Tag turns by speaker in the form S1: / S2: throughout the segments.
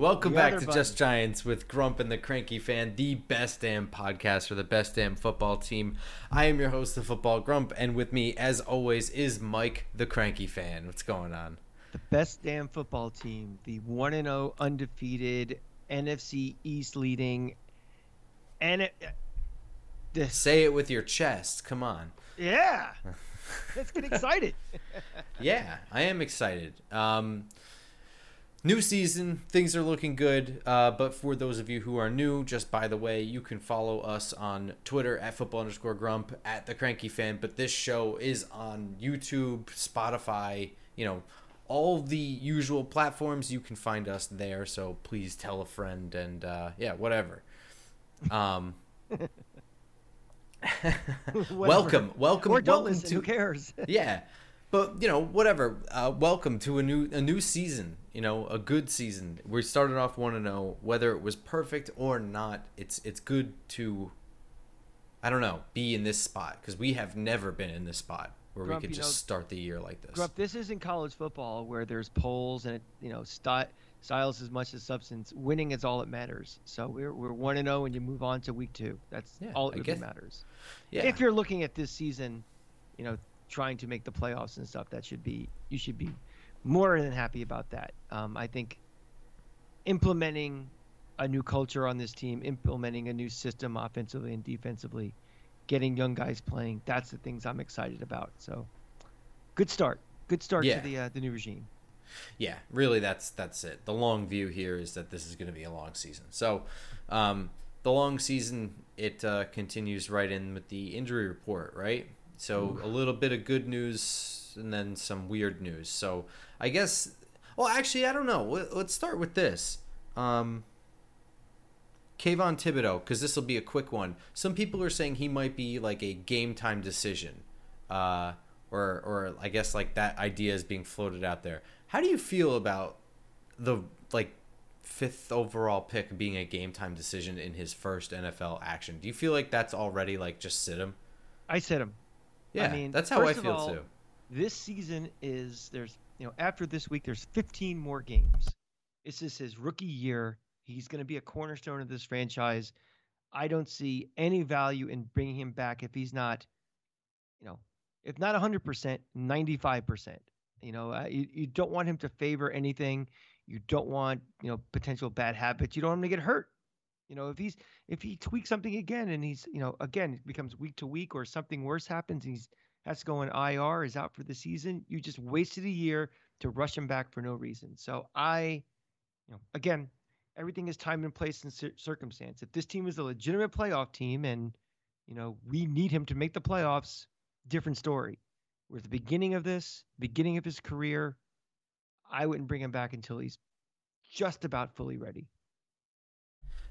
S1: Welcome the back to button. Just Giants with Grump and the Cranky Fan, the best damn podcast for the best damn football team. I am your host, the Football Grump, and with me, as always, is Mike, the Cranky Fan. What's going on?
S2: The best damn football team, the one and zero oh undefeated NFC East leading, and it,
S1: uh, say it with your chest. Come on.
S2: Yeah, let's get excited.
S1: yeah, I am excited. Um, new season things are looking good uh, but for those of you who are new just by the way you can follow us on twitter at football underscore grump at the cranky fan but this show is on youtube spotify you know all the usual platforms. You can find us there so please tell a friend and uh, yeah whatever. Um welcome welcome
S2: or
S1: don't
S2: welcome listen,
S1: to
S2: who cares?
S1: Yeah but you know whatever uh, welcome to a new a new season you know a good season. We started off 1 to 0 whether it was perfect or not it's it's good to i don't know be in this spot. Because we have never been in this spot where Grump, we could just know, start the year like this.
S2: Grump, this isn't college football where there's polls and it, you know st- styles as much as substance. Winning is all that matters. So we're, we're 1 to 0 and you move on to week two. That's yeah, all that really matters. Yeah. If you're looking at this season you know trying to make the playoffs and stuff, that should be you should be more than happy about that. Um, I think implementing a new culture on this team, implementing a new system offensively and defensively, getting young guys playing, that's the things I'm excited about. So, good start. Good start yeah. to the uh, the new regime.
S1: Yeah, really, that's that's it. The long view here is that this is going to be a long season. So, um, the long season it uh, continues right in with the injury report, right? So a little bit of good news and then some weird news. So I guess, well, actually, I don't know. Let's start with this. Um, Kayvon Thibodeaux, because this will be a quick one. Some people are saying he might be like a game time decision, uh, or or I guess like that idea is being floated out there. How do you feel about the like fifth overall pick being a game time decision in his first NFL action? Do you feel like that's already like just sit him?
S2: I sit him.
S1: Yeah, I mean, that's how I feel
S2: all,
S1: too.
S2: This season is there's you know after this week there's 15 more games. This is his rookie year. He's going to be a cornerstone of this franchise. I don't see any value in bringing him back if he's not, you know, if not 100%, 95%. You know, uh, you, you don't want him to favor anything. You don't want, you know, potential bad habits. You don't want him to get hurt. You know, if he's if he tweaks something again and he's you know again it becomes week to week or something worse happens and he's has to go in IR is out for the season, you just wasted a year to rush him back for no reason. So I, you know, again, everything is time and place and circumstance. If this team is a legitimate playoff team and you know we need him to make the playoffs, different story. We're at the beginning of this, beginning of his career. I wouldn't bring him back until he's just about fully ready.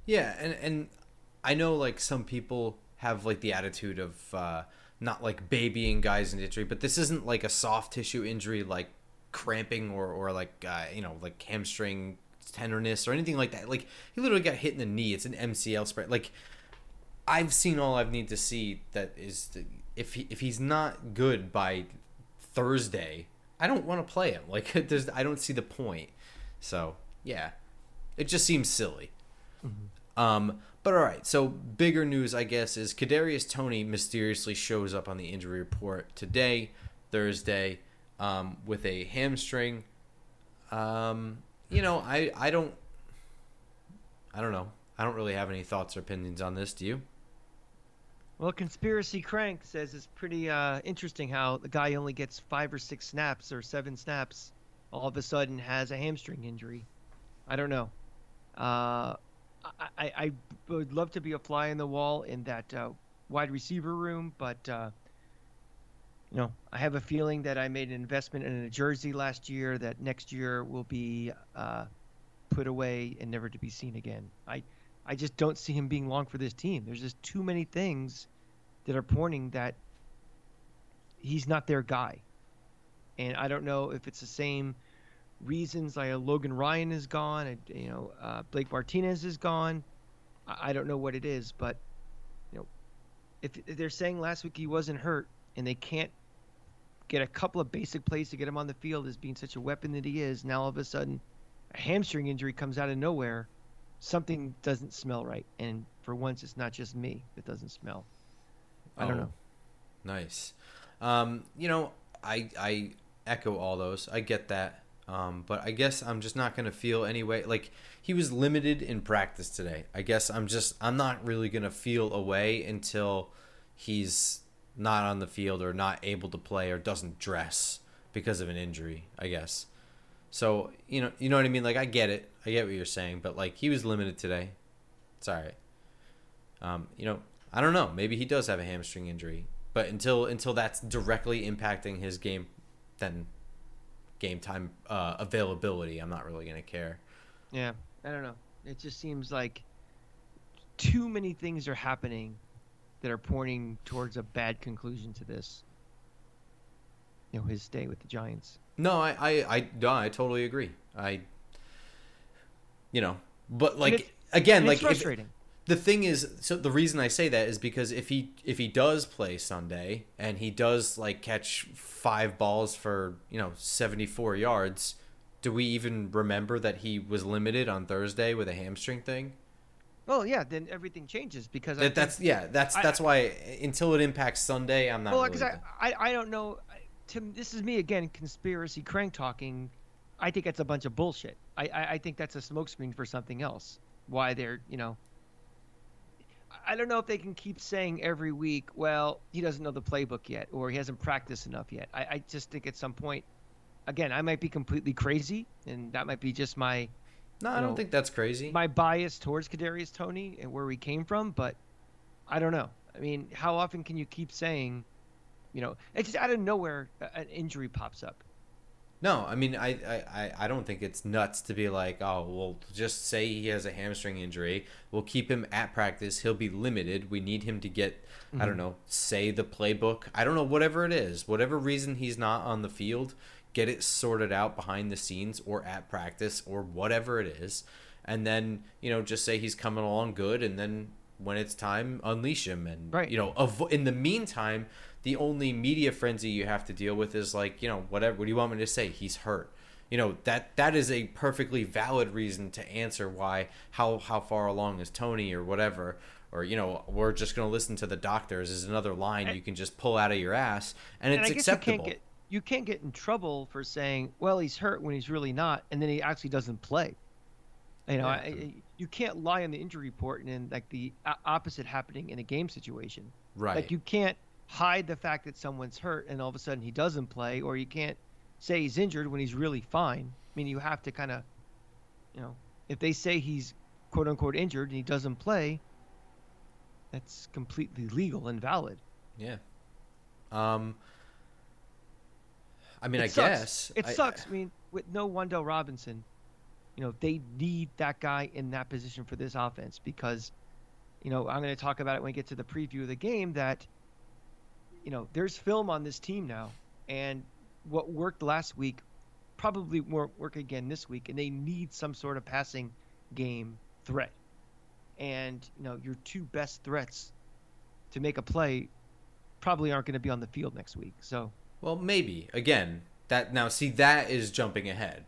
S1: Yeah, and and I know like some people have like the attitude of uh, not like babying guys in injury, but this isn't like a soft tissue injury like cramping or or like uh, you know like hamstring tenderness or anything like that. Like he literally got hit in the knee. It's an MCL sprain. Like I've seen all I need to see that is the, if he if he's not good by Thursday, I don't want to play him. Like there's I don't see the point. So yeah, it just seems silly. Mm-hmm. Um, but all right, so bigger news, I guess, is Kadarius Toney mysteriously shows up on the injury report today, Thursday, um, with a hamstring. Um, you know, I I don't, I don't know. I don't really have any thoughts or opinions on this. Do you?
S2: Well, conspiracy crank says it's pretty uh, interesting how the guy only gets five or six snaps or seven snaps, all of a sudden has a hamstring injury. I don't know. Uh, I, I would love to be a fly in the wall in that uh, wide receiver room, but uh, you know, I have a feeling that I made an investment in a jersey last year that next year will be uh, put away and never to be seen again. I I just don't see him being long for this team. There's just too many things that are pointing that he's not their guy. And I don't know if it's the same reasons like Logan Ryan is gone, you know, uh, Blake Martinez is gone. I, I don't know what it is, but you know, if, if they're saying last week he wasn't hurt and they can't get a couple of basic plays to get him on the field as being such a weapon that he is, now all of a sudden a hamstring injury comes out of nowhere, something doesn't smell right. And for once, it's not just me that doesn't smell. I don't
S1: Oh,
S2: know.
S1: Nice. Um, you know, I I echo all those. I get that. Um, but I guess I'm just not gonna feel anyway. Like he was limited in practice today. I guess I'm just I'm not really gonna feel away until he's not on the field or not able to play or doesn't dress because of an injury. I guess. So you know you know what I mean. Like I get it. I get what you're saying. But like he was limited today. It's all right. Um, you know, I don't know. Maybe he does have a hamstring injury, but until until that's directly impacting his game, then game time uh, availability, I'm not really gonna care.
S2: Yeah, I don't know. It just seems like too many things are happening that are pointing towards a bad conclusion to this. You know, his stay with the Giants.
S1: No, I I I, no, I totally agree. I, you know, but like again, like
S2: it's
S1: if,
S2: frustrating.
S1: The thing is so the reason i say that is because if he if he does play sunday and he does like catch five balls for you know 74 yards do we even remember that he was limited on thursday with a hamstring thing
S2: well, yeah, then everything changes because
S1: that, that's yeah that's
S2: I-
S1: that's why until it impacts sunday i'm not
S2: well,
S1: really
S2: because I, I I don't know. Tim, this is me again, conspiracy crank talking. I think that's a bunch of bullshit. I I, I think that's a smokescreen for something else. Why they're you know. I don't know if they can keep saying every week, well, he doesn't know the playbook yet, or he hasn't practiced enough yet. I, I just think at some point, again, I might be completely crazy, and that might be just my
S1: no i don't
S2: know,
S1: think that's crazy
S2: my bias towards Kadarius Toney and where we came from, but I don't know. I mean, how often can you keep saying, you know, it's just out of nowhere an injury pops up.
S1: No, I mean, I, I, I- don't think it's nuts to be like, oh, well, just say he has a hamstring injury. We'll keep him at practice. He'll be limited. We need him to get, I don't mm-hmm. know, say the playbook. I don't know, whatever it is. Whatever reason he's not on the field, get it sorted out behind the scenes or at practice or whatever it is. And then, you know, just say he's coming along good. And then when it's time, unleash him. And,
S2: Right.
S1: you know, avo- in the meantime, the only media frenzy you have to deal with is like, you know, whatever. What do you want me to say? He's hurt. You know that that is a perfectly valid reason to answer why how how far along is Toney or whatever or you know we're just going to listen to the doctors is another line
S2: And-
S1: you can just pull out of your ass and it's
S2: and I guess
S1: acceptable.
S2: you can't get you can't get in trouble for saying, well, he's hurt when he's really not, and then he actually doesn't play. You know, I- you can't lie on the injury report and then like the opposite happening in a game situation.
S1: right.
S2: Like you can't hide the fact that someone's hurt and all of a sudden he doesn't play, or you can't say he's injured when he's really fine. I mean, you have to kind of, you know, if they say he's quote unquote injured and he doesn't play, that's completely legal and valid.
S1: yeah. Um I mean,
S2: It
S1: I
S2: sucks.
S1: guess
S2: it
S1: I-
S2: sucks. I mean, with no Wan'Dale Robinson, you know, they need that guy in that position for this offense because, you know, I'm going to talk about it when we get to the preview of the game that, you know, there's film on this team now, and what worked last week probably won't work again this week, and they need some sort of passing game threat. And, you know, your two best threats to make a play probably aren't going to be on the field next week. So,
S1: Well, maybe again. That now see that is jumping ahead.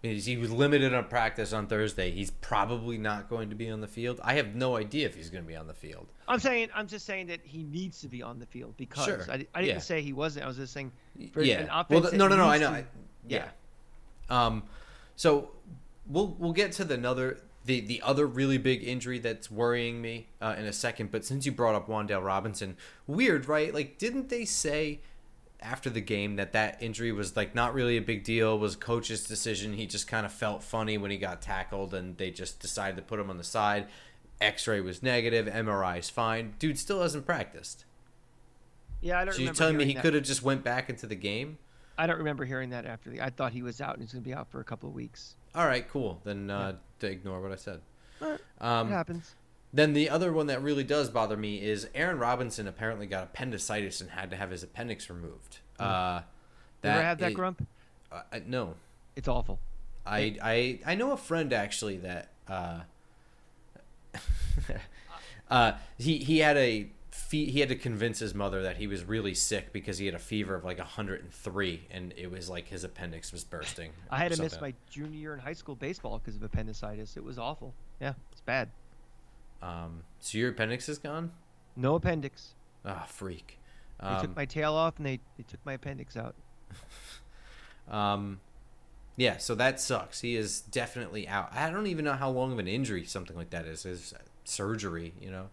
S1: He was limited on practice on Thursday. He's probably not going to be on the field. I have no idea if he's going to be on the field.
S2: I'm saying I'm just saying that he needs to be on the field because
S1: Sure.
S2: I, I didn't
S1: Yeah.
S2: say he wasn't. I was just saying for
S1: yeah.
S2: an
S1: well,
S2: offense. that
S1: no, no, no. I know.
S2: to-
S1: I, yeah. Um. So we'll we'll get to the another the the other really big injury that's worrying me uh, in a second. But since you brought up Wan'Dale Robinson, weird, right? Like, didn't they say? After the game, that that injury was like not really a big deal. Was coach's decision. He just kind of felt funny when he got tackled, and they just decided to put him on the side. X-ray was negative. MRI is fine. Dude still hasn't practiced.
S2: Yeah, I don't.
S1: So you're telling me he could have just went back into the game?
S2: I don't remember hearing that after the. I thought he was out and he's going to be out for a couple of weeks.
S1: All right, cool. Then uh, to ignore what I said. Um,
S2: it happens.
S1: Then the other one that really does bother me is Aaron Robinson apparently got appendicitis and had to have his appendix removed. Uh,
S2: You ever had that
S1: i-
S2: grump?
S1: uh, no,
S2: It's awful.
S1: I, I I know a friend actually that uh, uh, he he had a fe- he had to convince his mother that he was really sick because he had a fever of like 103 and it was like his appendix was bursting.
S2: I had to miss my junior year in high school baseball because of appendicitis. It was awful. Yeah, it's bad.
S1: Um, so your appendix is gone?
S2: No appendix.
S1: Ah, freak.
S2: They
S1: Um,
S2: took my tail off and they, they took my appendix out.
S1: Um, yeah, so that sucks. He is definitely out. I don't even know how long of an injury something like that is. Is surgery, you know?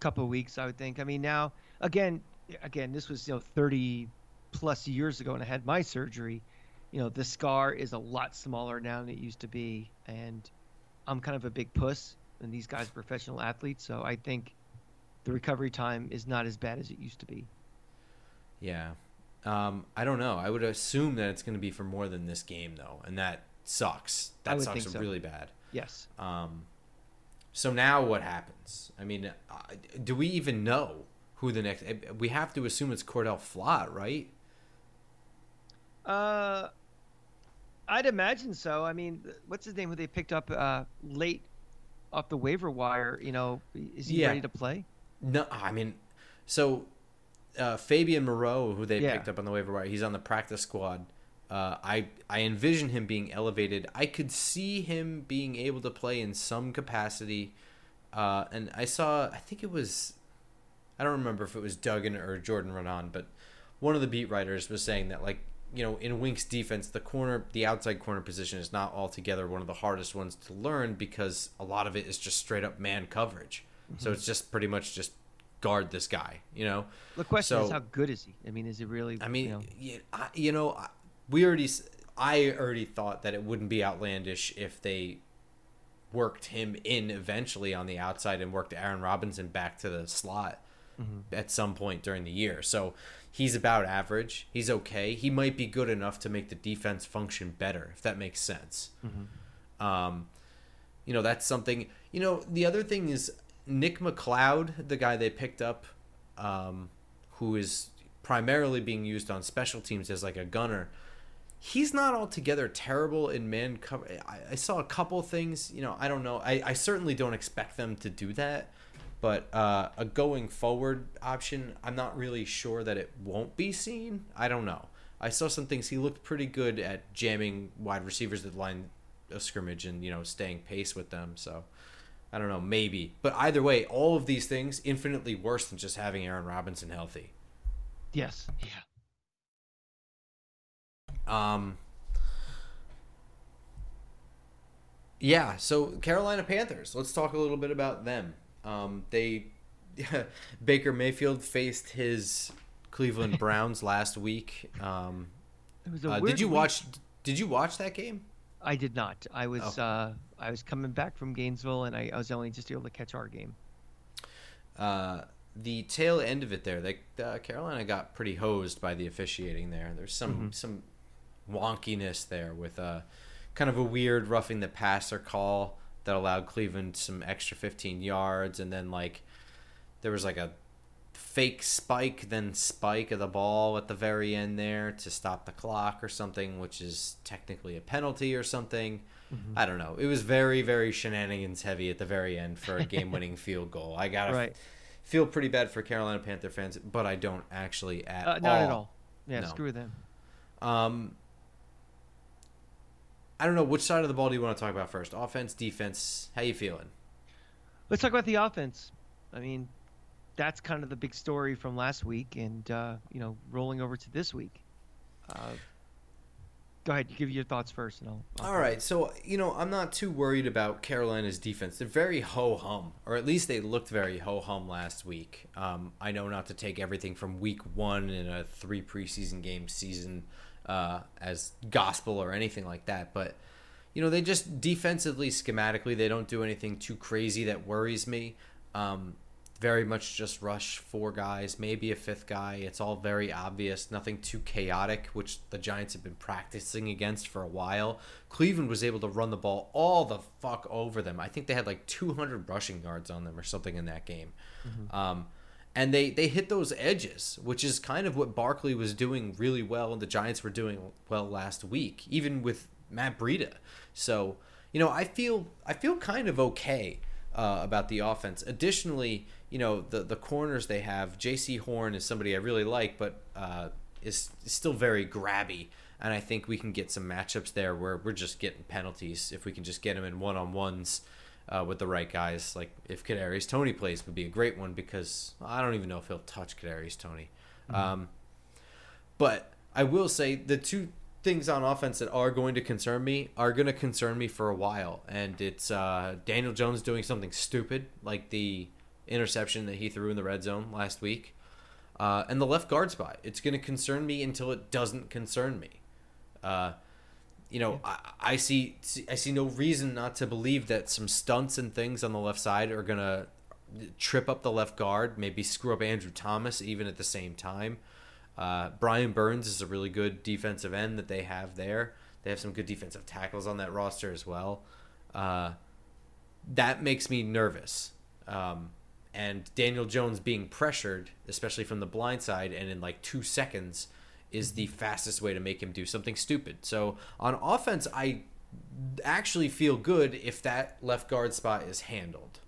S2: couple of weeks, I would think. I mean, now again, again, this was you know 30 plus years ago, and I had my surgery. You know, the scar is a lot smaller now than it used to be, and I'm kind of a big puss, and these guys are professional athletes, so I think the recovery time is not as bad as it used to be.
S1: Yeah. Um, I don't know. I would assume that it's going to be for more than this game, though, and that sucks. That sucks
S2: so.
S1: really bad.
S2: Yes.
S1: Um, so now what happens? I mean, uh, do we even know who the next? We have to assume it's Cordale Flott, right?
S2: Uh, I'd imagine so. I mean, what's his name? Who they picked up uh, late off the waiver wire? You know, is he
S1: Yeah.
S2: ready to play?
S1: No, I mean, so uh, Fabian Moreau, who they
S2: Yeah.
S1: picked up on the waiver wire, he's on the practice squad. Uh, I I envision him being elevated. I could see him being able to play in some capacity. Uh, and I saw, I think it was, I don't remember if it was Duggan or Jordan Raanan, but one of the beat writers was saying that like you know in Wink's defense, the corner, the outside corner position is not altogether one of the hardest ones to learn because a lot of it is just straight up man coverage. So mm-hmm. it's just pretty much just guard this guy, you know.
S2: The question is, how good is he? I mean, is he really?
S1: I mean,
S2: you know,
S1: you, I, you know, I- we already, I already thought that it wouldn't be outlandish if they worked him in eventually on the outside and worked Aaron Robinson back to the slot at some point during the year. So he's about average. He's okay. He might be good enough to make the defense function better, if that makes sense. Um, you know, that's something. You know, the other thing is Nick McCloud, the guy they picked up, um, who is primarily being used on special teams as like a gunner. He's not altogether terrible in man cover. I, I saw a couple things. You know, I don't know. I, I certainly don't expect them to do that. But uh, a going forward option, I'm not really sure that it won't be seen. I don't know. I saw some things. He looked pretty good at jamming wide receivers at the line of scrimmage and you know staying pace with them. So I don't know, maybe. But either way, all of these things infinitely worse than just having Aaron Robinson healthy.
S2: yes, yeah.
S1: Um. Yeah, so Carolina Panthers. Let's talk a little bit about them. Um, they Baker Mayfield faced his Cleveland Browns last week. Um,
S2: It was a
S1: uh, did you
S2: week.
S1: watch? Did you watch that game?
S2: I did not. I was
S1: Oh.
S2: uh, I was coming back from Gainesville, and I, I was only just able to catch our game.
S1: uh, the tail end of it there, they, uh, Carolina got pretty hosed by the officiating there. There's some some wonkiness there with a kind of a weird roughing the passer call that allowed Cleveland some extra 15 yards, and then like there was like a fake spike, then spike of the ball at the very end there to stop the clock or something, which is technically a penalty or something. I don't know. It was very, very shenanigans heavy at the very end for a game winning field goal. I gotta
S2: Right.
S1: feel pretty bad for Carolina Panther fans, but I don't actually at
S2: Uh,
S1: all.
S2: not at all. Yeah,
S1: No.
S2: screw them.
S1: Um, I don't know which side of the ball do you want to talk about first? Offense, defense. How you feeling?
S2: Let's talk about the offense. I mean, that's kind of the big story from last week, and uh, you know, rolling over to this week. Uh, go ahead, give your thoughts first, and I'll. I'll
S1: All right, so you know I'm not too worried about Carolina's defense. They're very ho hum, or at least they looked very ho hum last week. Um, I know not to take everything from week one in a three preseason game season uh, as gospel or anything like that, but you know they just defensively, schematically, they don't do anything too crazy that worries me. Um, very much just rush four guys, maybe a fifth guy. It's all very obvious, nothing too chaotic, which the Giants have been practicing against for a while. Cleveland was able to run the ball all the fuck over them. I think they had like 200 rushing yards on them or something in that game. Mm-hmm. Um, and they, they hit those edges, which is kind of what Barkley was doing really well, and the Giants were doing well last week, even with Matt Breida. So, you know, I feel I feel kind of okay uh, about the offense. Additionally, you know the the corners they have. Jaycee Horn is somebody I really like, but uh, is, is still very grabby, and I think we can get some matchups there where we're just getting penalties if we can just get him in one on ones. Uh, with the right guys, like if Kadarius Toney plays, would be a great one because I don't even know if he'll touch Kadarius Toney. Mm-hmm. Um, but I will say the two things on offense that are going to concern me are going to concern me for a while, and it's uh, Daniel Jones doing something stupid like the interception that he threw in the red zone last week, uh, and the left guard spot. It's going to concern me until it doesn't concern me. Uh, you know, I, I see I see no reason not to believe that some stunts and things on the left side are going to trip up the left guard, maybe screw up Andrew Thomas even at the same time. Uh, Brian Burns is a really good defensive end that they have there. They have some good defensive tackles on that roster as well. Uh, that makes me nervous. Um, and Daniel Jones being pressured, especially from the blind side, and in like two seconds, is the fastest way to make him do something stupid. So on offense, I actually feel good if that left guard spot is handled.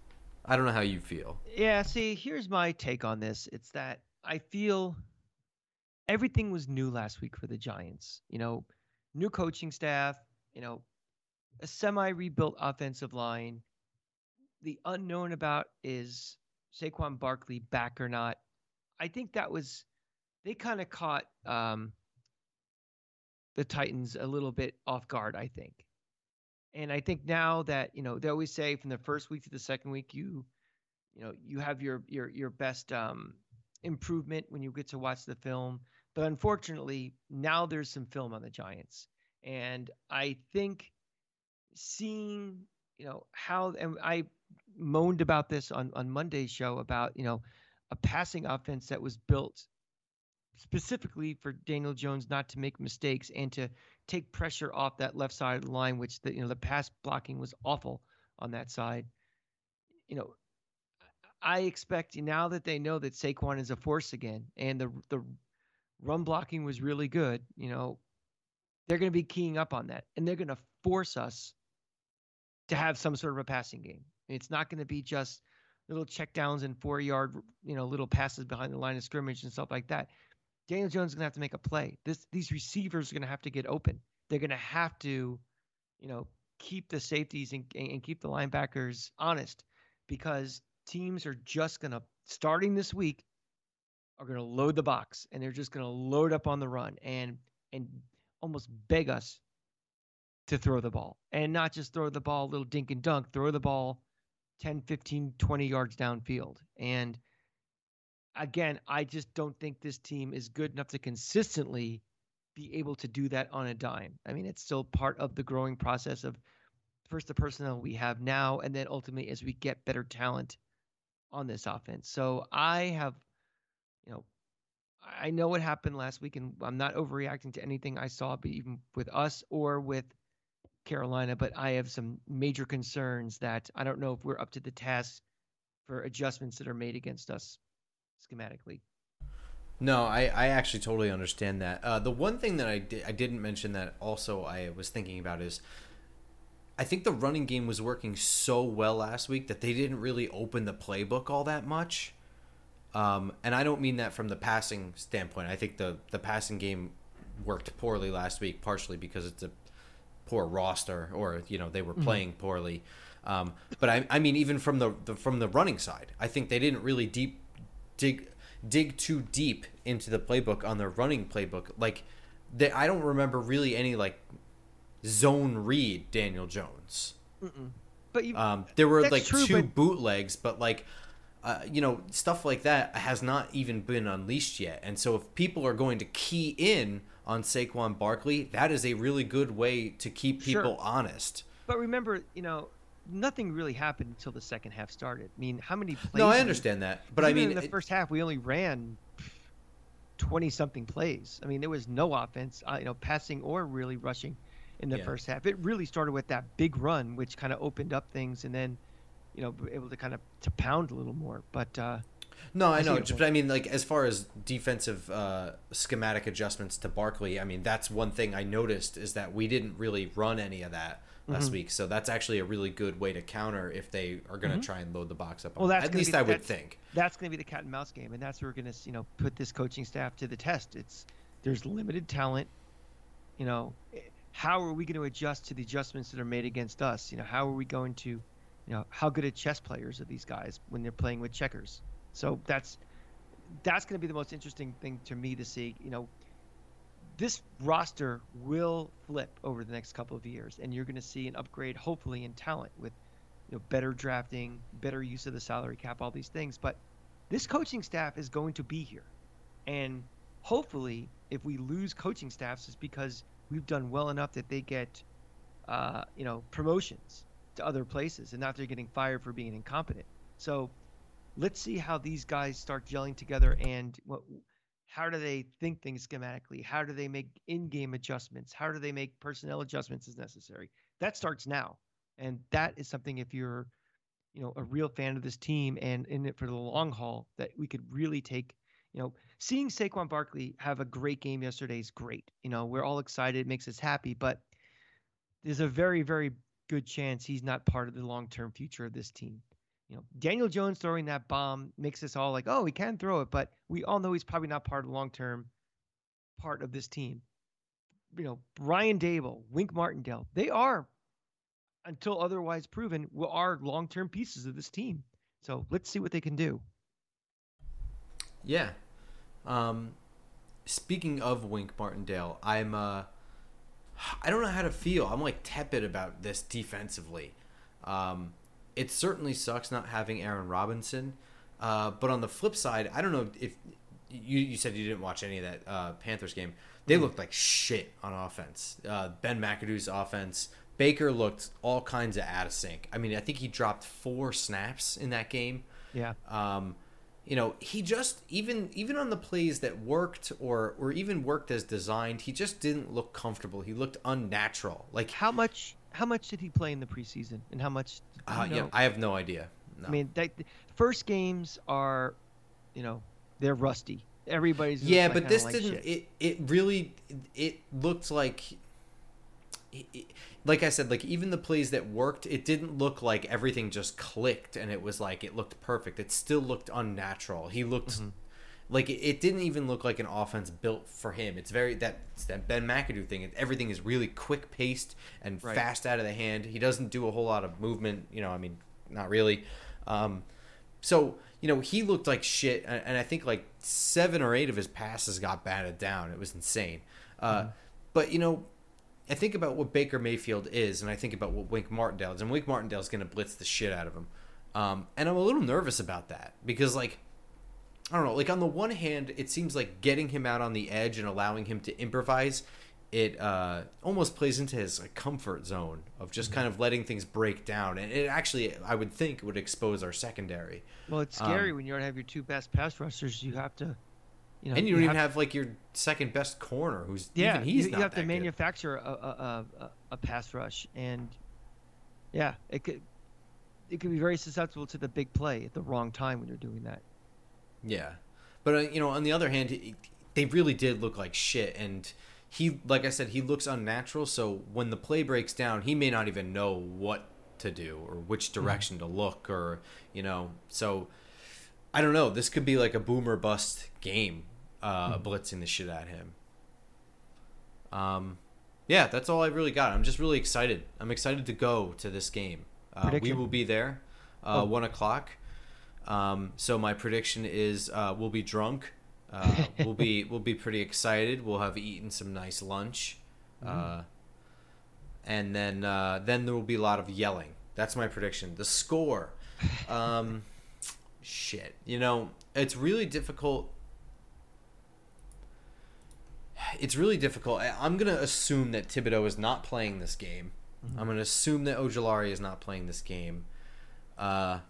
S1: I don't know how you feel.
S2: Yeah, see, here's my take on this. It's that I feel everything was new last week for the Giants. You know, new coaching staff, you know, a semi rebuilt offensive line. The unknown about is Saquon Barkley back or not. I think that was they kind of caught um, the Titans a little bit off guard. I think, and I think now that you know they always say from the first week to the second week you you know you have your your your best um, improvement when you get to watch the film. But unfortunately, now there's some film on the Giants. And I think seeing, you know, how, and I moaned about this on, on Monday's show about, you know, a passing offense that was built specifically for Daniel Jones not to make mistakes and to take pressure off that left side of the line, which the you know the pass blocking was awful on that side. You know, I expect now that they know that Saquon is a force again, and the the run blocking was really good, you know, they're going to be keying up on that and they're going to force us to have some sort of a passing game. It's not going to be just little checkdowns and four yard, you know, little passes behind the line of scrimmage and stuff like that. Daniel Jones is going to have to make a play. This these receivers are going to have to get open. They're going to have to, you know, keep the safeties and, and keep the linebackers honest because teams are just going to starting this week are going to load the box and they're just going to load up on the run and and almost beg us to throw the ball and not just throw the ball a little dink and dunk throw the ball 10 15 20 yards downfield and again i just don't think this team is good enough to consistently be able to do that on a dime i mean it's still part of the growing process of first the personnel we have now and then ultimately as we get better talent on this offense so i have you know, I know what happened last week, and I'm not overreacting to anything I saw, but even with us or with Carolina. But I have some major concerns that I don't know if we're up to the task for adjustments that are made against us schematically.
S1: No, I, I actually totally understand that. Uh, the one thing that I, di- I didn't mention that also I was thinking about is I think the running game was working so well last week that they didn't really open the playbook all that much. Um, and I don't mean that from the passing standpoint. I think the the passing game worked poorly last week, partially because it's a poor roster, or you know they were mm-hmm. playing mm-hmm. poorly. Um, but I, I mean, even from the, the from the running side, I think they didn't really deep dig dig too deep into the playbook on their running playbook. Like, they, I don't remember really any like zone read Daniel Jones. Mm-mm. But you, um, there were like true, two but... bootlegs, but like uh, you know, stuff like that has not even been unleashed yet. And so if people are going to key in on Saquon Barkley, that is a really good way to keep people sure. honest.
S2: But remember, you know, nothing really happened until the second half started. I mean, how many plays?
S1: No, I understand that, but I mean,
S2: in the
S1: it,
S2: first half we only ran twenty something plays. I mean, there was no offense, uh, you know, passing or really rushing in the
S1: Yeah.
S2: first half. It really started with that big run, which kind of opened up things, and then, you know, able to kind of to pound a little more. But uh,
S1: No, I
S2: I
S1: know,
S2: your
S1: just-
S2: point.
S1: but I mean, like as far as defensive uh, schematic adjustments to Barkley, I mean, that's one thing I noticed is that we didn't really run any of that last
S2: Mm-hmm.
S1: week. So that's actually a really good way to counter if they are going to try and load the box up.
S2: Mm-hmm. Well, that's
S1: at least I would think.
S2: that's going to be the cat and mouse game, and that's where we're going to, you know, put this coaching staff to the test. It's there's limited talent. You know, eh, how are we going to adjust to the adjustments that are made against us? You know, how are we going to, you know, how good at chess players are these guys when they're playing with checkers? So that's that's going to be the most interesting thing to me to see. You know, this roster will flip over the next couple of years, and you're going to see an upgrade, hopefully, in talent with you know better drafting, better use of the salary cap, all these things. But this coaching staff is going to be here, and hopefully, if we lose coaching staffs, it's because we've done well enough that they get, uh, you know, promotions to other places, and not they're getting fired for being incompetent. So let's see how these guys start gelling together and what how do they think things schematically? How do they make in-game adjustments? How do they make personnel adjustments as necessary? That starts now. And that is something if you're you know a real fan of this team and in it for the long haul that we could really take you know seeing Saquon Barkley have a great game yesterday is great. You know we're all excited. It makes us happy but there's a very very good chance he's not part of the long-term future of this team you know, Daniel Jones throwing that bomb makes us all like, oh, he can throw it, but we all know he's probably not part of the long term part of this team. You know, Brian Daboll, Wink Martindale, they are, until otherwise proven, are long term pieces of this team. So let's see what they can do.
S1: Yeah. Um, speaking of Wink Martindale, I'm uh, I don't know how to feel. I'm like tepid about this defensively. Um, it certainly sucks not having Aaron Robinson, uh, but on the flip side, I don't know if you you said you didn't watch any of that uh, Panthers game. They looked like shit on offense. Uh, ben McAdoo's offense. Baker looked all kinds of out of sync. I mean, I think he dropped four snaps in that game.
S2: Yeah.
S1: Um, you know, he just even even on the plays that worked or or even worked as designed, he just didn't look comfortable. He looked unnatural. Like,
S2: How much? How much did he play in the preseason, and how much?
S1: uh, yeah. I have no idea. No.
S2: I mean, first games are, you know, they're rusty. Everybody's
S1: yeah, but this
S2: like
S1: didn't.
S2: shit.
S1: It it really it looked like. It, it- like I said, like even the plays that worked, it didn't look like everything just clicked and it was like it looked perfect. It still looked unnatural. He looked
S2: Mm-hmm.
S1: Like it, didn't even look like an offense built for him. It's very that it's that Ben McAdoo thing. Everything is really quick paced and
S2: Right.
S1: fast out of the hand. He doesn't do a whole lot of movement. You know, I mean, not really. Um, so you know he looked like shit, and, and I think like seven or eight of his passes got batted down. It was insane. Uh, But you know, I think about what Baker Mayfield is, and I think about what Wink Martindale is, and Wink Martindale is going to blitz the shit out of him. Um, and I'm a little nervous about that because like I don't know. Like on the one hand, it seems like getting him out on the edge and allowing him to improvise, it uh, almost plays into his like, comfort zone of just kind of letting things break down. And it actually, I would think, would expose our secondary.
S2: well, it's scary
S1: um,
S2: when you don't have your two best pass rushers. You have to, you know,
S1: And you don't even have like your second best corner, who's
S2: yeah,
S1: even he's
S2: you, you have to manufacture a, a, a, a pass rush, and yeah, it could it could be very susceptible to the big play at the wrong time when you're doing that.
S1: Yeah, but uh, you know, on the other hand, he- they really did look like shit, and he, like I said, he looks unnatural. So when the play breaks down, he may not even know what to do or which direction to look, or you know. So I don't know. This could be like a boomer bust game, uh, blitzing the shit at him. Um, yeah, that's all I really got. I'm just really excited. I'm excited to go to this game. Uh, we will be there, uh,
S2: Oh.
S1: one o'clock. Um, so my prediction is uh, we'll be drunk. Uh, we'll be we'll be pretty excited. We'll have eaten some nice lunch, uh, and then uh, then there will be a lot of yelling. That's my prediction. The score, um, shit. You know, it's really difficult. It's really difficult. I'm gonna assume that Thibodeaux is not playing this game. Mm-hmm. I'm going to assume that Ojulari is not playing this game. Uh,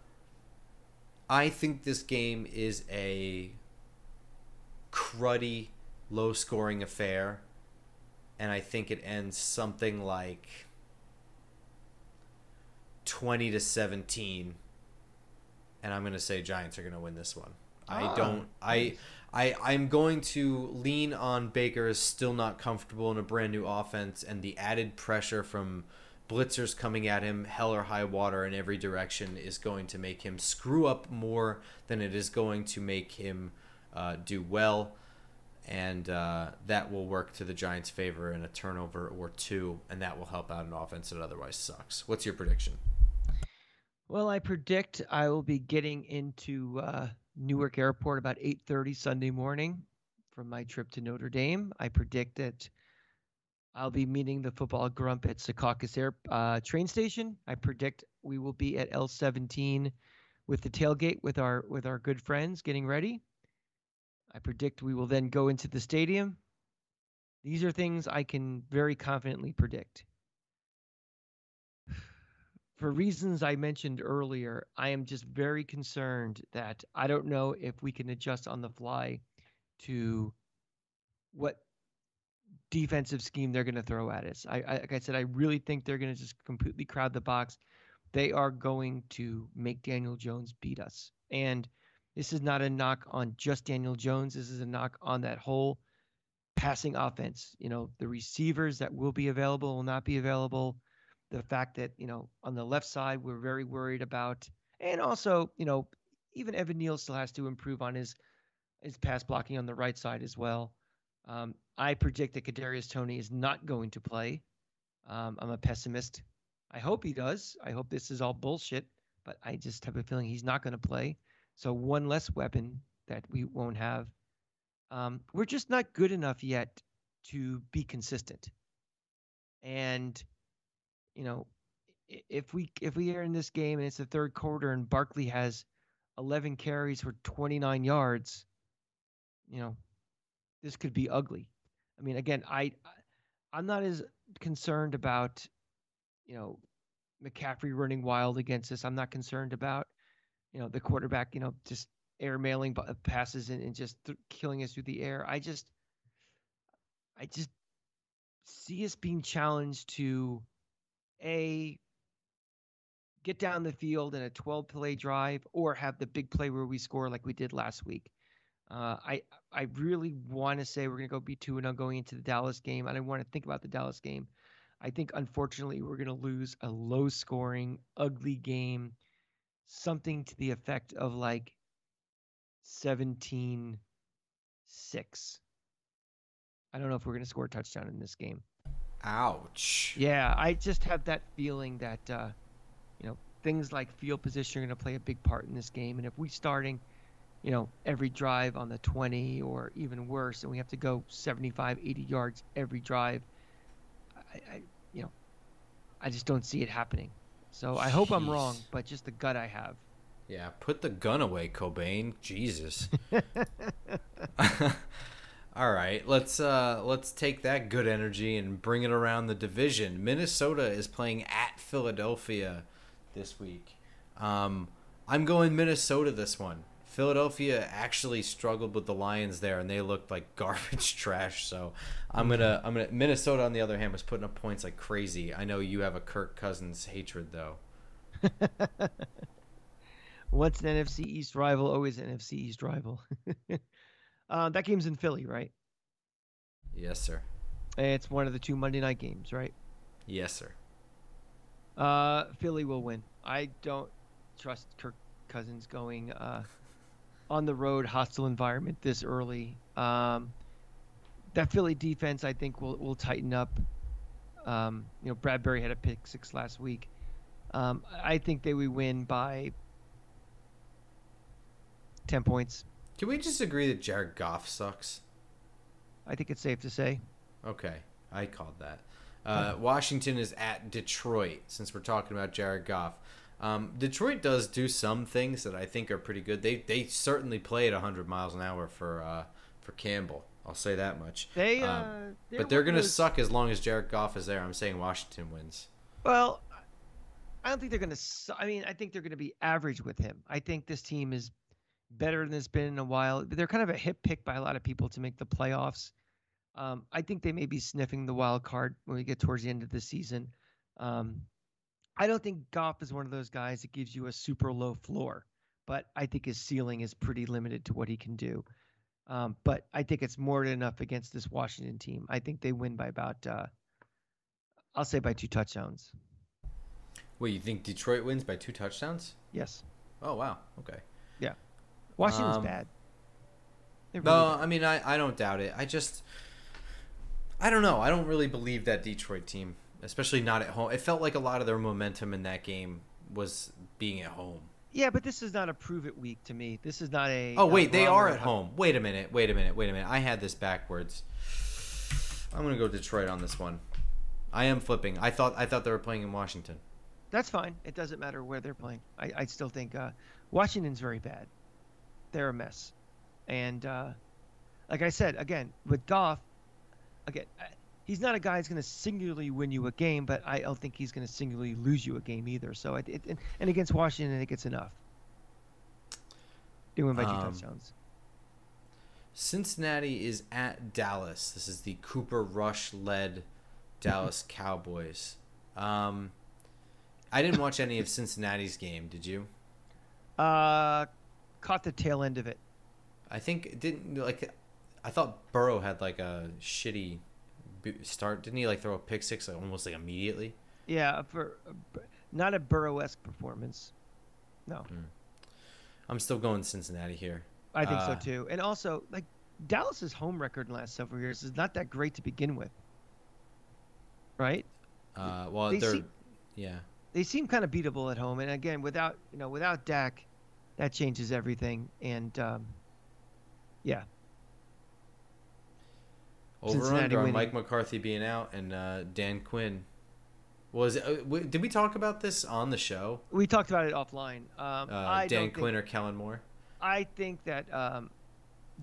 S1: I think this game is a cruddy, low scoring affair. And I think it ends something like 20 to 17. And I'm going to say Giants are going to win this one. I ah. don't. I I I'm going to lean on Baker is still not comfortable in a brand new offense, and the added pressure from blitzers coming at him, hell or high water in every direction, is going to make him screw up more than it is going to make him uh, do well, and uh, that will work to the Giants' favor in a turnover or two, and that will help out an offense that otherwise sucks. What's your prediction?
S2: Well, I predict I will be getting into uh, Newark Airport about 8:30 Sunday morning from my trip to Notre Dame. I predict that I'll be meeting the football grump at Secaucus Air uh, train station. I predict we will be at L17 with the tailgate with our with our good friends getting ready. I predict we will then go into the stadium. These are things I can very confidently predict. For reasons I mentioned earlier, I am just very concerned that I don't know if we can adjust on the fly to what defensive scheme they're going to throw at us. I, I, like I said, I really think they're going to just completely crowd the box. They are going to make Daniel Jones beat us. And this is not a knock on just Daniel Jones. This is a knock on that whole passing offense. You know, the receivers that will be available will not be available. The fact that, you know, on the left side, we're very worried about. And also, you know, even Evan Neal still has to improve on his his pass blocking on the right side as well. Um, I predict that Kadarius Toney is not going to play. Um, I'm a pessimist. I hope he does. I hope this is all bullshit, but I just have a feeling he's not going to play. So one less weapon that we won't have. Um, we're just not good enough yet to be consistent. And you know, if we if we are in this game and it's the third quarter and Barkley has 11 carries for 29 yards, you know, this could be ugly. I mean, again, I I'm not as concerned about you know McCaffrey running wild against us. I'm not concerned about you know the quarterback, you know, just air mailing passes and, and just th- killing us through the air. I just I just see us being challenged to a get down the field in a 12 play drive or have the big play where we score like we did last week. Uh, I I really want to say we're going to go be two and zero going into the Dallas game. I don't want to think about the Dallas game. I think unfortunately we're going to lose a low scoring, ugly game, something to the effect of like 17 6. I don't know if we're going to score a touchdown in this game.
S1: Ouch.
S2: Yeah, I just have that feeling that uh, you know things like field position are going to play a big part in this game, and if we starting you know, every drive on the 20 or even worse, and we have to go 75, 80 yards every drive. I, I you know, I just don't see it happening. So I hope I'm wrong, but just the gut I have.
S1: Yeah, put the gun away, Cobain. Jesus. All right, let's uh let's take that good energy and bring it around the division. Minnesota is playing at Philadelphia this week. Um, I'm going Minnesota this one. Philadelphia actually struggled with the Lions there, and they looked like garbage trash. So I'm gonna, I'm gonna. Minnesota, on the other hand, was putting up points like crazy. I know you have a Kirk Cousins hatred though.
S2: What's an NFC East rival, always an NFC East rival. uh, that game's in Philly, right?
S1: Yes, sir.
S2: It's one of the two Monday night games, right?
S1: Yes, sir.
S2: Uh, Philly will win. I don't trust Kirk Cousins going uh, on the road, hostile environment this early. Um, that Philly defense, I think, will will tighten up. Um, you know, Bradbury had a pick six last week. Um, I think they would win by ten points.
S1: Can we just agree that Jared Goff sucks?
S2: I think it's safe to say.
S1: Okay, I called that. Uh, Washington is at Detroit. Since we're talking about Jared Goff, um, Detroit does do some things that I think are pretty good. They they certainly play at 100 miles an hour for uh, for Campbell. I'll say that much.
S2: They,
S1: um,
S2: uh,
S1: but they're gonna suck as long as Jared Goff is there. I'm saying Washington wins.
S2: Well, I don't think they're going to. I mean, I think they're going to be average with him. I think this team is better than it's been in a while. They're kind of a hip pick by a lot of people to make the playoffs. Um, I think they may be sniffing the wild card when we get towards the end of the season. Um, I don't think Goff is one of those guys that gives you a super low floor, but I think his ceiling is pretty limited to what he can do. Um, but I think it's more than enough against this Washington team. I think they win by about, uh, I'll say by two touchdowns.
S1: Wait, you think Detroit wins by two touchdowns?
S2: Yes.
S1: Oh wow. Okay.
S2: Yeah. Washington's um, bad.
S1: Really no, bad. I mean I, I don't doubt it. I just I don't know. I don't really believe that Detroit team, especially not at home. It felt like a lot of their momentum in that game was being at home.
S2: Yeah, but this is not a prove it week to me. This is not a.
S1: Oh wait, they are at home. Wait a minute. Wait a minute. Wait a minute. I had this backwards. I'm gonna go Detroit on this one. I am flipping. I thought I thought they were playing in Washington.
S2: That's fine. It doesn't matter where they're playing. I, I still think uh, Washington's very bad. They're a mess, and uh, like I said again with Goff, again he's not a guy who's going to singularly win you a game, but I don't think he's going to singularly lose you a game either. So, it, it, and against Washington, I think it's enough. Win by two um, touchdowns.
S1: Cincinnati is at Dallas. This is the Cooper Rush led Dallas Cowboys. Um, I didn't watch any of Cincinnati's game. Did you?
S2: Uh, caught the tail end of it.
S1: I think it didn't like. I thought Burrow had like a shitty start? Didn't he like throw a pick six like, almost like immediately?
S2: Yeah, for not a Burrow-esque performance. No. Hmm.
S1: I'm still going Cincinnati here.
S2: I think uh, so too. And also, like Dallas's home record in the last several years is not that great to begin with. Right?
S1: Uh, well, they are seem, yeah.
S2: They seem kind of beatable at home, and again, without you know, without Dak, that changes everything. And um, yeah,
S1: over under on Mike McCarthy being out and uh, Dan Quinn. Was it, uh, did we talk about this on the show?
S2: We talked about it offline. Um,
S1: uh, Dan Quinn think, or Kellen Moore.
S2: I think that um,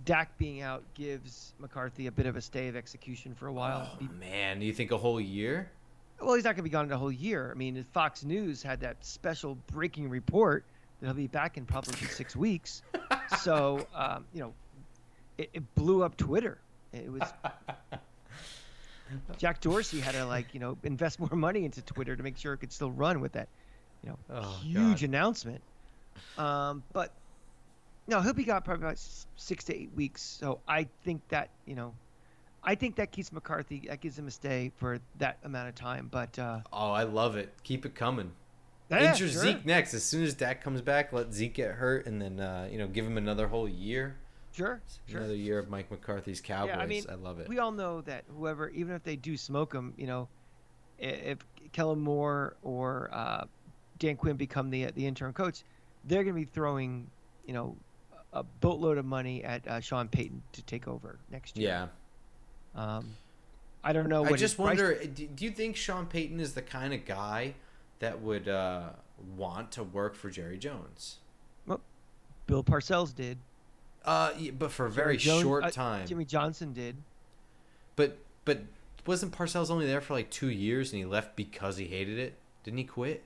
S2: Dak being out gives McCarthy a bit of a stay of execution for a while.
S1: Oh, he, man, do you think a whole year?
S2: Well, he's not going to be gone in a whole year. I mean, Fox News had that special breaking report that he'll be back in probably six weeks. so, um, you know, it, it blew up Twitter it was Jack Dorsey had to like you know invest more money into Twitter to make sure it could still run with that you know oh, huge God. announcement. Um, but no, he'll be gone probably about six to eight weeks. So I think that you know, I think that keeps McCarthy. That gives him a stay for that amount of time. But uh,
S1: oh, I love it. Keep it coming. Yeah, Injure sure. Zeke next. As soon as Dak comes back, let Zeke get hurt, and then uh, you know give him another whole year.
S2: Sure, sure.
S1: Another year of Mike McCarthy's Cowboys. Yeah, I mean, I love it.
S2: We all know that whoever, even if they do smoke him, you know, if Kellen Moore or uh, Dan Quinn become the the interim coach, they're going to be throwing, you know, a boatload of money at uh, Sean Payton to take over next year. Yeah. Um, I don't know.
S1: I just wonder. Do you think Sean Payton is the kind of guy that would uh, want to work for Jerry Jones?
S2: Well, Bill Parcells did.
S1: Uh, but for a very Jones, short uh, time.
S2: Jimmy Johnson did.
S1: But but wasn't Parcells only there for like two years and he left because he hated it? Didn't he quit?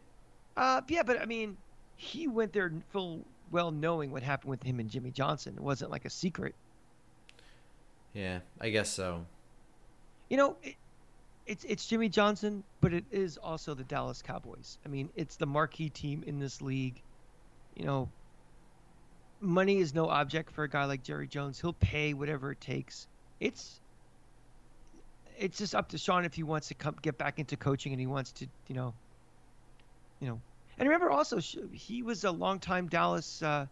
S2: Uh, yeah, but I mean, he went there full well knowing what happened with him and Jimmy Johnson. It wasn't like a secret.
S1: Yeah, I guess so.
S2: You know, it, it's it's Jimmy Johnson, but it is also the Dallas Cowboys. I mean, it's the marquee team in this league. You know, money is no object for a guy like Jerry Jones. He'll pay whatever it takes. It's it's just up to Sean if he wants to come get back into coaching and he wants to, you know, you know. And remember also he was a long-time Dallas. Uh,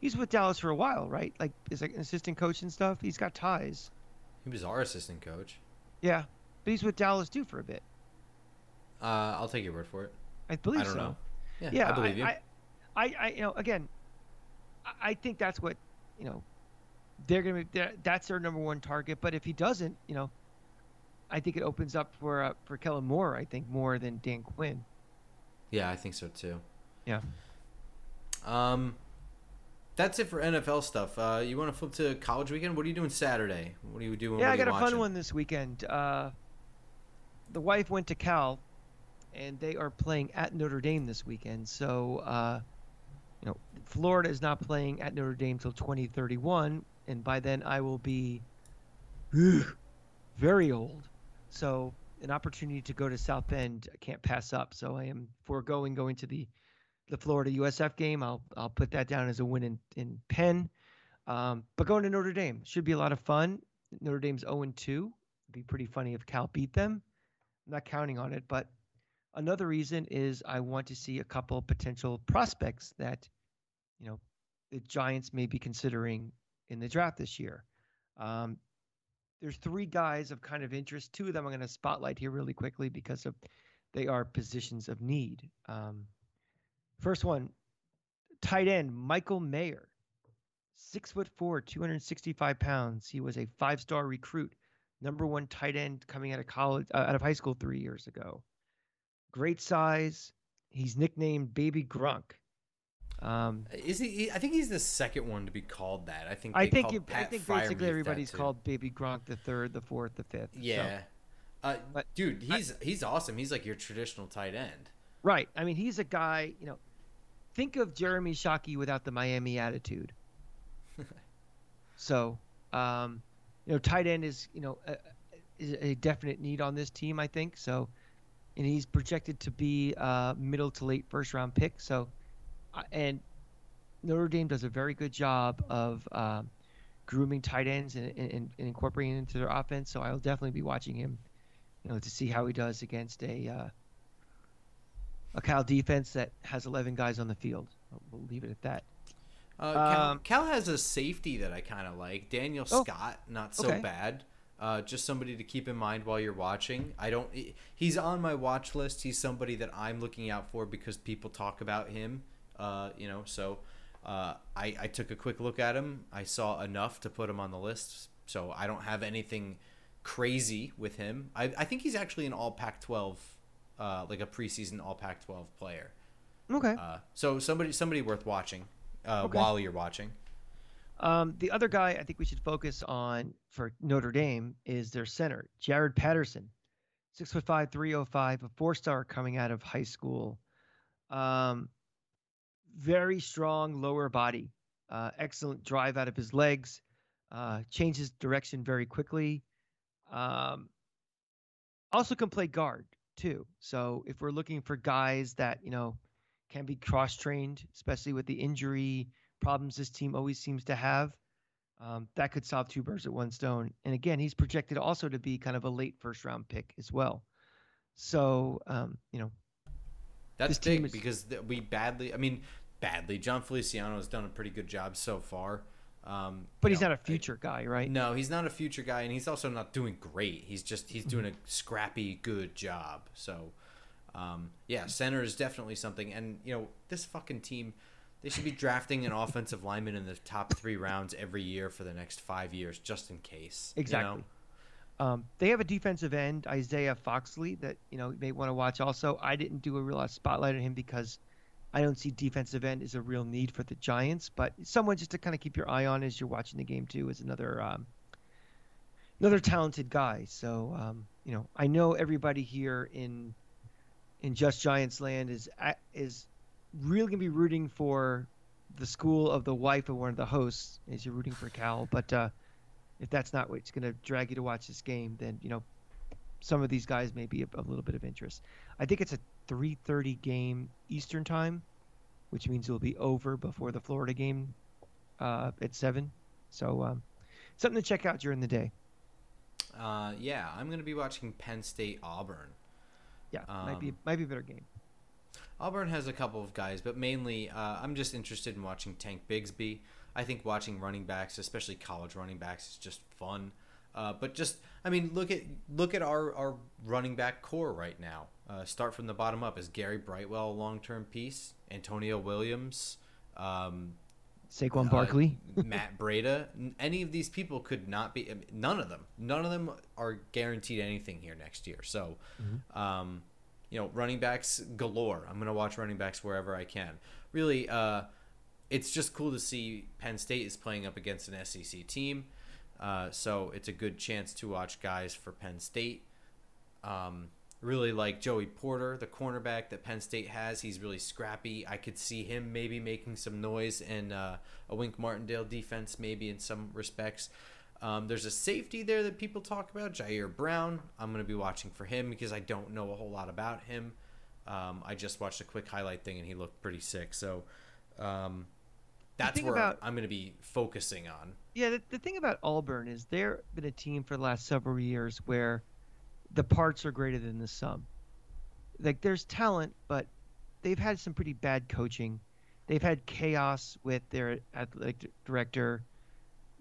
S2: he's with Dallas for a while, right? Like as like an assistant coach and stuff. He's got ties.
S1: He was our assistant coach.
S2: Yeah, but he's with Dallas too for a bit.
S1: Uh, I'll take your word for it.
S2: I believe I don't so. Know. Yeah, yeah, I believe I, you. I, I, I, you know, again, I think that's what you know. They're gonna be that's their number one target. But if he doesn't, you know, I think it opens up for uh, for Kellen Moore. I think more than Dan Quinn.
S1: Yeah, I think so too.
S2: Yeah.
S1: Um, that's it for NFL stuff. Uh, you want to flip to college weekend? What are you doing Saturday? What are you doing?
S2: Yeah, I got
S1: a
S2: watching? fun one this weekend. Uh, the wife went to Cal, and they are playing at Notre Dame this weekend. So, uh, Florida is not playing at Notre Dame till 2031, and by then I will be ugh, very old. So, an opportunity to go to South Bend I can't pass up. So, I am foregoing going to the the Florida USF game. I'll I'll put that down as a win in in pen. Um, but going to Notre Dame should be a lot of fun. Notre Dame's 0 2. It'd be pretty funny if Cal beat them. I'm not counting on it, but another reason is I want to see a couple potential prospects that, you know, the Giants may be considering in the draft this year. Um, there's three guys of kind of interest. Two of them I'm going to spotlight here really quickly because of they are positions of need. Um, first one, tight end Michael Mayer six foot four, 265 pounds. He was a five star recruit, number one tight end coming out of college, uh, out of high school three years ago. Great size. He's nicknamed Baby Gronk.
S1: Um, is he? I think he's the second one to be called that. I think.
S2: I think. You, I think basically everybody's called Baby Gronk the third, the fourth, the fifth.
S1: Yeah. So. Uh, but, dude, he's I, he's awesome. He's like your traditional tight end.
S2: Right. I mean, he's a guy. You know, think of Jeremy Shockey without the Miami attitude. so, um, you know, tight end is you know a, is a definite need on this team, I think. So, and he's projected to be a middle to late first round pick. So, and Notre Dame does a very good job of um, grooming tight ends and, and, and, incorporating into their offense. So I'll definitely be watching him, you know, to see how he does against a uh, a Cal defense that has 11 guys on the field. We'll leave it at that.
S1: Uh, Cal, um, Cal, has a safety that I kind of like. Daniel oh, Scott, not so okay. bad. Uh, just somebody to keep in mind while you're watching. I don't. He's on my watch list. He's somebody that I'm looking out for because people talk about him. Uh, you know, so uh, I, I took a quick look at him. I saw enough to put him on the list. So I don't have anything crazy with him. I, I think he's actually an All Pac-12, uh, like a preseason All Pac-12 player.
S2: Okay.
S1: Uh, so somebody somebody worth watching uh, okay. while you're watching.
S2: Um, the other guy I think we should focus on for Notre Dame is their center, Jarrett Patterson, six foot five, three oh five, a four star coming out of high school. Um, very strong lower body, uh, excellent drive out of his legs, uh, changes direction very quickly. Um, also can play guard too. So if we're looking for guys that you know can be cross trained, especially with the injury problems this team always seems to have. Um, that could solve two birds at one stone. And again, he's projected also to be kind of a late first round pick as well. So, um, you know,
S1: that's big is... because we badly, I mean, badly, Jon Feliciano has done a pretty good job so far. Um,
S2: but he's know, not a future I, guy, right?
S1: No, he's not a future guy, and he's also not doing great. He's just he's doing a scrappy, good job. So, um, yeah, center is definitely something. And you know, this fucking team, they should be drafting an offensive lineman in the top three rounds every year for the next five years, just in case.
S2: Exactly. You know? um, they have a defensive end, Isaiah Foskey, that you know you may want to watch. Also, I didn't do a real spotlight on him because I don't see defensive end as a real need for the Giants, but someone just to kind of keep your eye on as you're watching the game too is another um, another talented guy. So um, you know, I know everybody here in in Just Giants Land is is really gonna be rooting for the school of the wife of one of the hosts as you're rooting for Cal. But uh, if that's not what's gonna drag you to watch this game, then you know some of these guys may be a, a little bit of interest. I think it's a 3:30 game Eastern time, which means it'll be over before the Florida game uh, at seven. So um, something to check out during the day.
S1: Uh, yeah, I'm gonna be watching Penn State Auburn.
S2: Yeah, um, might be um, might be a better game.
S1: Auburn has a couple of guys, but mainly uh, I'm just interested in watching Tank Bigsby. I think watching running backs, especially college running backs, is just fun. Uh, but just, I mean, look at look at our, our running back corps right now. Uh, start from the bottom up. Is Gary Brightwell a long term piece? Antonio Williams, um,
S2: Saquon uh, Barkley,
S1: Matt Breida. Any of these people could not be. None of them. None of them are guaranteed anything here next year. So, mm-hmm. um, you know, running backs galore. I'm gonna watch running backs wherever I can. Really, uh, it's just cool to see Penn State is playing up against an SEC team. Uh, so it's a good chance to watch guys for Penn State. Um, really like Joey Porter, the cornerback that Penn State has. He's really scrappy. I could see him maybe making some noise in uh, a Wink Martindale defense, maybe in some respects. Um, there's a safety there that people talk about, Ji'Ayir Brown. I'm going to be watching for him because I don't know a whole lot about him. Um, I just watched a quick highlight thing and he looked pretty sick. So um, that's where about, I'm going to be focusing on.
S2: Yeah, the, the thing about Auburn is they've been a team for the last several years where the parts are greater than the sum. Like there's talent, but they've had some pretty bad coaching. They've had chaos with their athletic director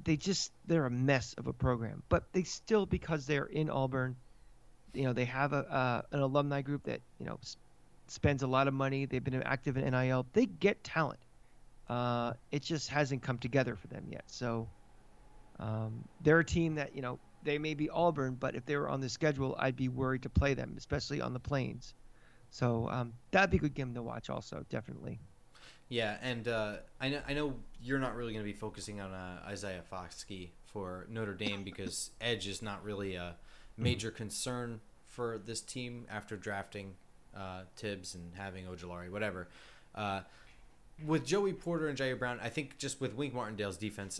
S2: they just they're a mess of a program. But they still because they're in Auburn, you know, they have a uh, an alumni group that you know spends a lot of money. They've been active in NIL. They get talent. Uh, it just hasn't come together for them yet. So um, they're a team that you know they may be Auburn, but if they were on the schedule, I'd be worried to play them, especially on the plains. So um, that'd be a good game to watch, also definitely.
S1: Yeah, and uh, I know I know you're not really going to be focusing on uh, Isaiah Foskey for Notre Dame because edge is not really a major concern for this team after drafting uh, Thibs and having Ojulari, whatever. Uh, with Joey Porter and Ji'Ayir Brown, I think just with Wink Martindale's defense,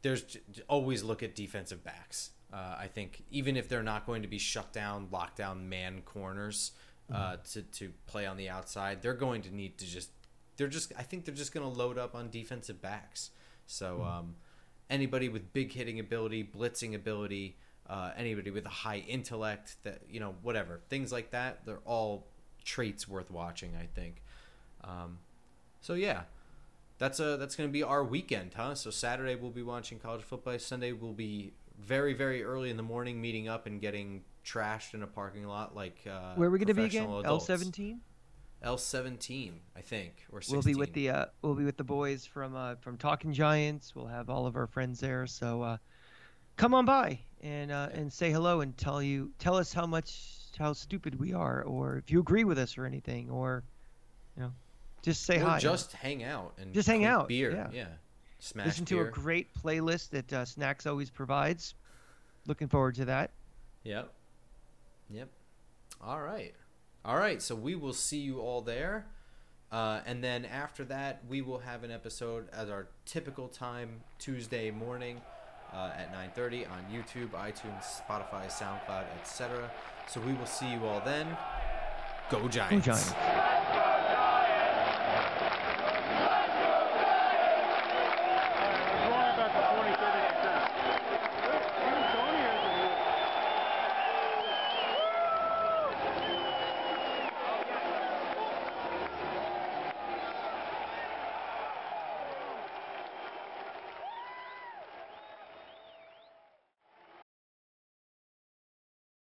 S1: there's always look at defensive backs. Uh, I think even if they're not going to be shut down, lockdown man corners uh, mm-hmm. to to play on the outside, they're going to need to just they're just I think they're just going to load up on defensive backs. So hmm. um, anybody with big hitting ability, blitzing ability, uh, anybody with a high intellect, that you know whatever things like that, they're all traits worth watching. I think. Um, so yeah, that's a that's going to be our weekend, huh? So Saturday we'll be watching college football. Sunday we'll be very very early in the morning meeting up and getting trashed in a parking lot like uh,
S2: where are we going to be again? L seventeen.
S1: L seventeen, I think, or 16.
S2: We'll be with the uh, we'll be with the boys from uh, from Talking Giants. We'll have all of our friends there. So uh, come on by and uh, and say hello and tell you tell us how much how stupid we are, or if you agree with us or anything, or you know, just say
S1: or
S2: hi.
S1: Just hang out and
S2: just hang out.
S1: Beer, yeah. yeah. Smash
S2: Listen
S1: beer.
S2: to a great playlist that uh, Snacks always provides. Looking forward to that.
S1: Yep. Yep. All right. All right, so we will see you all there. Uh, and then after that, we will have an episode at our typical time, Tuesday morning uh, at 9.30 on YouTube, iTunes, Spotify, SoundCloud, etc. So we will see you all then. Go Giants. Go Giants.